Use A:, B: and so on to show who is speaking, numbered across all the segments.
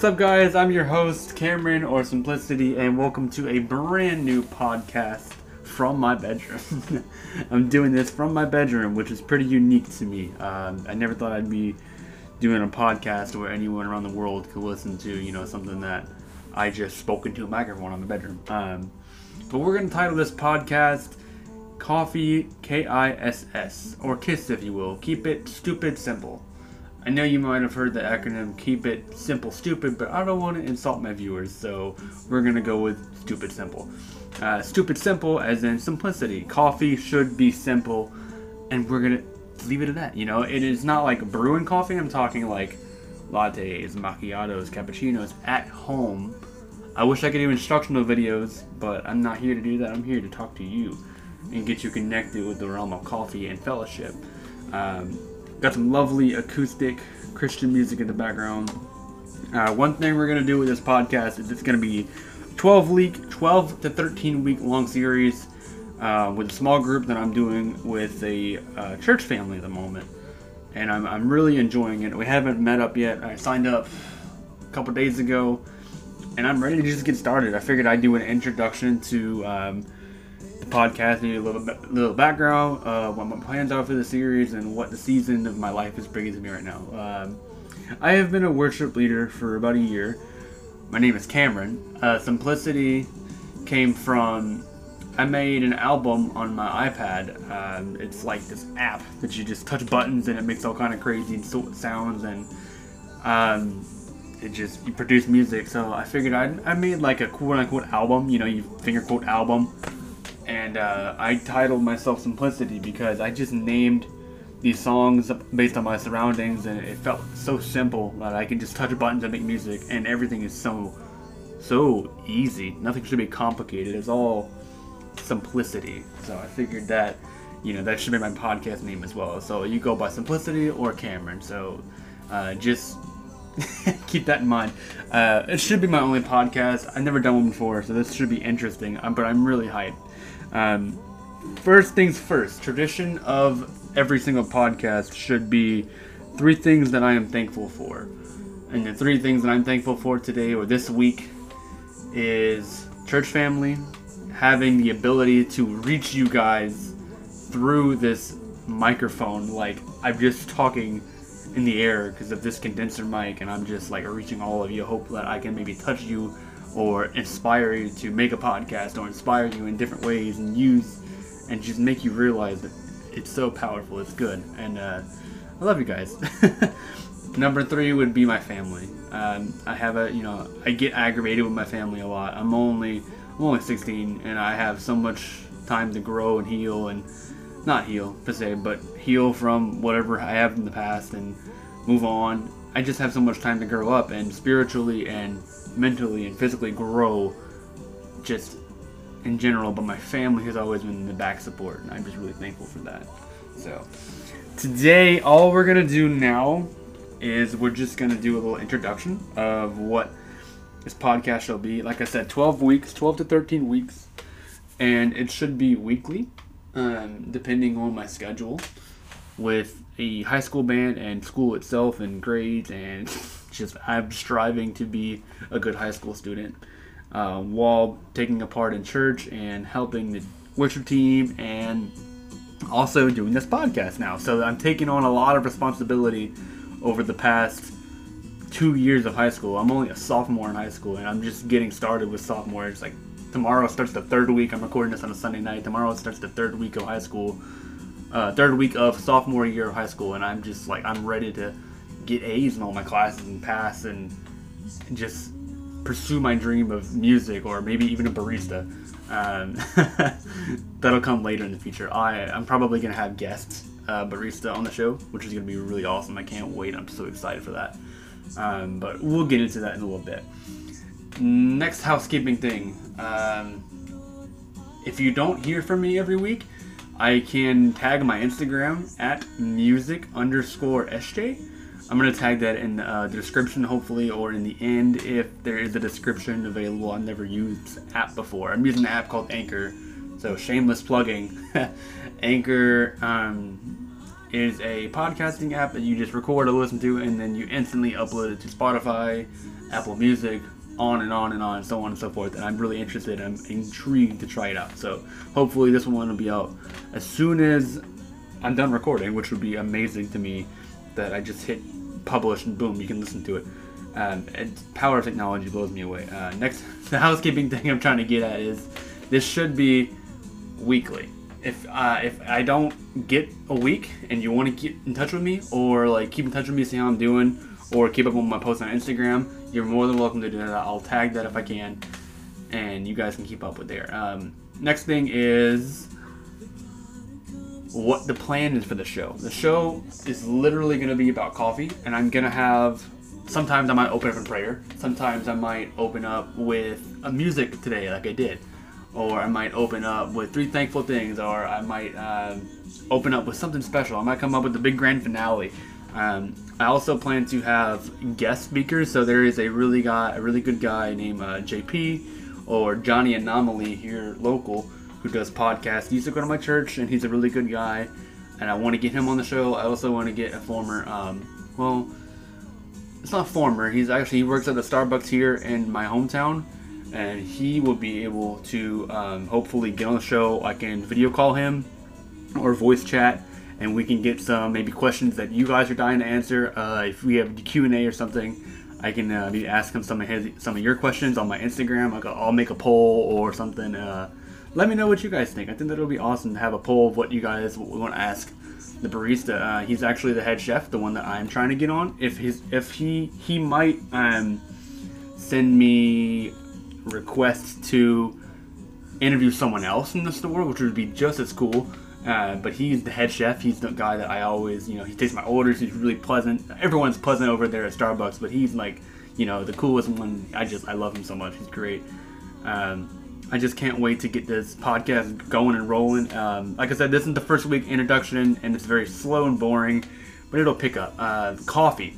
A: What's up, guys? I'm your host, Cameron or Simplicity, and welcome to a brand new podcast from my bedroom. I'm doing this from my bedroom, which is pretty unique to me. Um, I never thought I'd be doing a podcast where anyone around the world could listen to, you know, something that I just spoke into a microphone on the bedroom. Um, but we're going to title this podcast Coffee K I S S, or KISS, if you will. Keep it stupid simple. I know you might have heard the acronym Keep It Simple Stupid, but I don't want to insult my viewers, so we're going to go with Stupid Simple. Uh, stupid Simple, as in simplicity. Coffee should be simple, and we're going to leave it at that. You know, it is not like brewing coffee, I'm talking like lattes, macchiatos, cappuccinos at home. I wish I could do instructional videos, but I'm not here to do that. I'm here to talk to you and get you connected with the realm of coffee and fellowship. Um, Got some lovely acoustic Christian music in the background. Uh, one thing we're gonna do with this podcast is it's gonna be 12 week, 12 to 13 week long series uh, with a small group that I'm doing with a uh, church family at the moment, and I'm, I'm really enjoying it. We haven't met up yet. I signed up a couple days ago, and I'm ready to just get started. I figured I'd do an introduction to. Um, podcast, maybe a little little background, uh, what my plans are for the series, and what the season of my life is bringing to me right now. Um, I have been a worship leader for about a year. My name is Cameron. Uh, Simplicity came from I made an album on my iPad. Um, it's like this app that you just touch buttons and it makes all kind of crazy sounds and um, it just you produce music. So I figured I I made like a quote unquote album. You know, you finger quote album and uh, I titled myself Simplicity because I just named these songs based on my surroundings, and it felt so simple that I can just touch buttons and make music, and everything is so so easy. Nothing should be complicated. It's all simplicity. So I figured that you know that should be my podcast name as well. So you go by Simplicity or Cameron. So uh, just keep that in mind. Uh, it should be my only podcast. I've never done one before, so this should be interesting. Um, but I'm really hyped. Um, first things first, tradition of every single podcast should be three things that I am thankful for. And the three things that I'm thankful for today or this week is church family, having the ability to reach you guys through this microphone. Like, I'm just talking in the air because of this condenser mic, and I'm just like reaching all of you. Hope that I can maybe touch you or inspire you to make a podcast or inspire you in different ways and use and just make you realize that it's so powerful. It's good. And uh, I love you guys. Number three would be my family. Um, I have a, you know, I get aggravated with my family a lot. I'm only, I'm only 16, and I have so much time to grow and heal, and not heal per se, but heal from whatever I have in the past and move on. I just have so much time to grow up and spiritually and mentally and physically grow just in general, but my family has always been the back support, and I'm just really thankful for that. So, today, all we're gonna do now is we're just gonna do a little introduction of what this podcast shall be. Like I said, 12 weeks, 12 to 13 weeks, and it should be weekly, um, depending on my schedule, with a high school band and school itself and grades and just I'm striving to be a good high school student uh, while taking a part in church and helping the worship team and also doing this podcast now. So I'm taking on a lot of responsibility over the past two years of high school. I'm only a sophomore in high school and I'm just getting started with sophomore. Like tomorrow starts the third week. I'm recording this on a Sunday night. Tomorrow starts the third week of high school. Uh, third week of sophomore year of high school, and I'm just like I'm ready to get A's in all my classes and pass and just pursue my dream of music or maybe even a barista. Um, that'll come later in the future. I, I'm probably to have guests uh, barista on the show, which is to be really awesome. I can't wait. I'm so excited for that. Um, but we'll get into that in a little bit. Next housekeeping thing. Um, if you don't hear from me every week, I can tag my Instagram at music underscore SJ I'm going to tag that in uh, the description, hopefully, or in the end if there is a description available. I've never used app before. I'm using an app called Anchor, so shameless plugging. Anchor um, is a podcasting app that you just record or listen to, and then you instantly upload it to Spotify, Apple Music, on and on and on, so on and so forth. And I'm really interested. I'm intrigued to try it out. So hopefully this one will be out as soon as I'm done recording, which would be amazing to me. That I just hit publish and boom, you can listen to it. Um, and power of technology blows me away. Uh, next, the housekeeping thing I'm trying to get at is this should be weekly. If uh, if I don't get a week and you want to get in touch with me or like keep in touch with me, see how I'm doing, or keep up with my posts on Instagram, you're more than welcome to do that. I'll tag that if I can, and you guys can keep up with there. Um, next thing is what the plan is for the show. The show is literally going to be about coffee, and I'm going to have. Sometimes I might open up in prayer. Sometimes I might open up with a music today, like I did, or I might open up with three thankful things, or I might uh, open up with something special. I might come up with the big grand finale. Um, I also plan to have guest speakers. So there is a really guy, a really good guy named uh, JP or Johnny Anomaly here local who does podcasts. He used to go to my church, and he's a really good guy. And I want to get him on the show. I also want to get a former, um, well, it's not former. He's actually he works at the Starbucks here in my hometown, and he will be able to um, hopefully get on the show. I can video call him or voice chat and we can get some maybe questions that you guys are dying to answer. Uh, if we have Q and A or something, I can uh, maybe ask him some of his some of your questions on my Instagram. I'll, I'll make a poll or something. Uh, let me know what you guys think. I think that it'll be awesome to have a poll of what you guys want to ask the barista. Uh, he's actually the head chef, the one that I'm trying to get on. If his if he he might um, send me requests to interview someone else in the store, which would be just as cool. Uh, but he's the head chef. He's the guy that I always, you know, he takes my orders. He's really pleasant. Everyone's pleasant over there at Starbucks, but he's like, you know, the coolest one. I just, I love him so much. He's great. Um, I just can't wait to get this podcast going and rolling. Um, like I said, this is the first week introduction, and it's very slow and boring, but it'll pick up. Uh, coffee.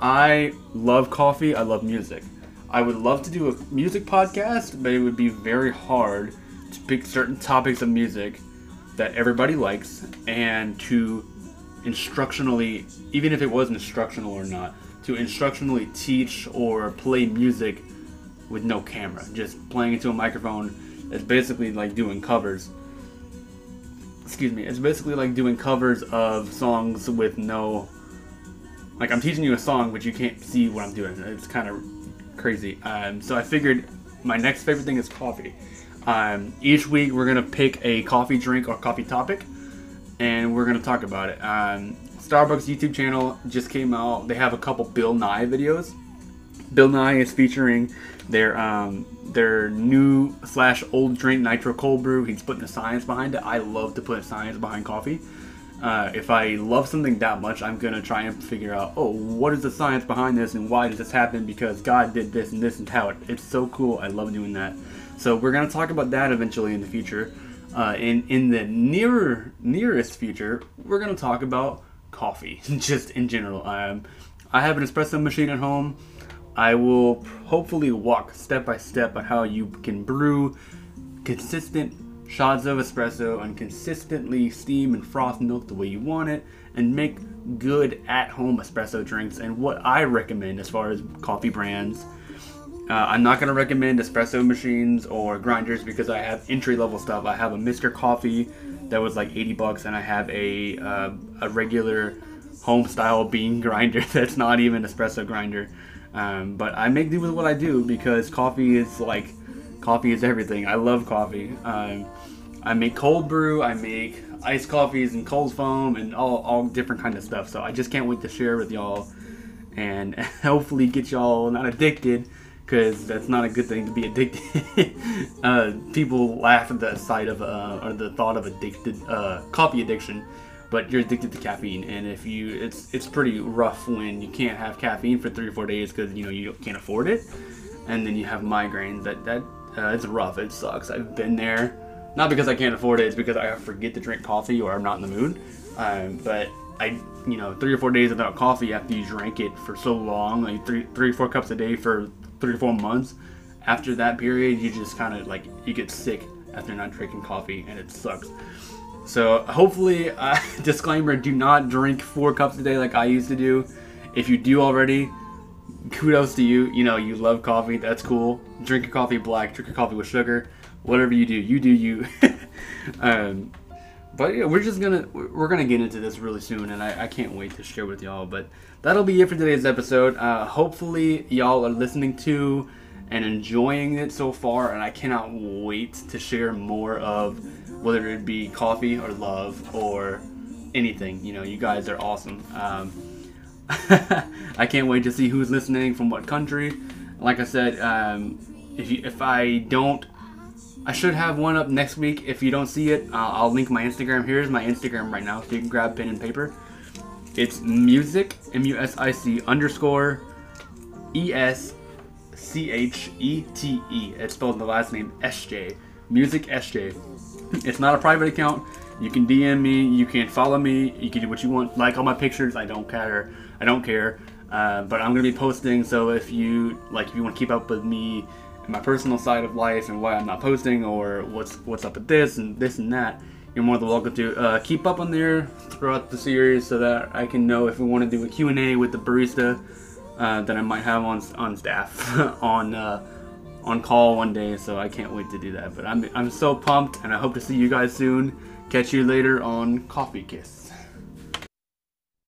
A: I love coffee. I love music. I would love to do a music podcast, but it would be very hard to pick certain topics of music that everybody likes and to instructionally, even if it was instructional or not, to instructionally teach or play music with no camera, just playing into a microphone. It's basically like doing covers. Excuse me. It's basically like doing covers of songs with no. Like I'm teaching you a song, but you can't see what I'm doing. It's kind of crazy. Um, so I figured my next favorite thing is coffee. Um, each week, we're gonna pick a coffee drink or coffee topic, and we're gonna talk about it. Um, Starbucks YouTube channel just came out. They have a couple Bill Nye videos. Bill Nye is featuring their um, their new slash old drink nitro cold brew. He's putting the science behind it. I love to put science behind coffee. Uh, if I love something that much, I'm gonna try and figure out, oh, what is the science behind this and why does this happen? Because God did this and this and how it. It's so cool. I love doing that. So we're gonna talk about that eventually in the future. Uh, in in the nearer nearest future, we're gonna talk about coffee, just in general. Um, I have an espresso machine at home. I will hopefully walk step by step on how you can brew consistent shots of espresso and consistently steam and froth milk the way you want it and make good at home espresso drinks and what I recommend as far as coffee brands uh, I'm not going to recommend espresso machines or grinders because I have entry level stuff. I have a Mr. Coffee that was like 80 bucks, and I have a uh, a regular home style bean grinder that's not even espresso grinder. Um, but I make do with what I do because coffee is like coffee is everything. I love coffee. Um, I make cold brew. I make iced coffees and cold foam and all all different kind of stuff. So I just can't wait to share with y'all and hopefully get y'all not addicted because that's not a good thing to be addicted. uh, people laugh at the sight of uh, or the thought of addicted uh, coffee addiction, but you're addicted to caffeine, and if you, it's it's pretty rough when you can't have caffeine for three or four days because you know you can't afford it, and then you have migraines. That that uh, it's rough. It sucks. I've been there, not because I can't afford it. It's because I forget to drink coffee or I'm not in the mood. Um, but I, you know, three or four days without coffee after you drank it for so long, like three, three, four cups a day for three or four months. After that period, you just kind of like you get sick after not drinking coffee, and it sucks. So hopefully, uh, disclaimer: do not drink four cups a day like I used to do. If you do already, kudos to you. You know, you love coffee. That's cool. Drink your coffee black. Drink your coffee with sugar. Whatever you do, you do you. um, but yeah, we're just gonna we're gonna get into this really soon, and I, I can't wait to share with y'all. But that'll be it for today's episode. Uh, hopefully, y'all are listening to and enjoying it so far, and I cannot wait to share more of whether it be coffee or love or anything. You know, you guys are awesome. Um, I can't wait to see who's listening from what country. Like I said, um, if you, if I don't, I should have one up next week. If you don't see it, I'll link my Instagram. Here's my Instagram right now, so you can grab pen and paper. It's music M U S I C underscore E S C H E T E. It's spelled the last name S J. Music S J. It's not a private account. You can DM me. You can follow me. You can do what you want. Like all my pictures. I don't care. I don't care. Uh, but I'm gonna be posting. So if you like, if you want to keep up with me and my personal side of life and why I'm not posting or what's what's up with this and this and that, you're more than welcome to uh, keep up on there throughout the series so that I can know if we want to do a Q&A with the barista uh, that I might have on on staff on uh, on call one day. So I can't wait to do that. But I'm I'm so pumped, and I hope to see you guys soon. Catch you later on Coffee Kiss.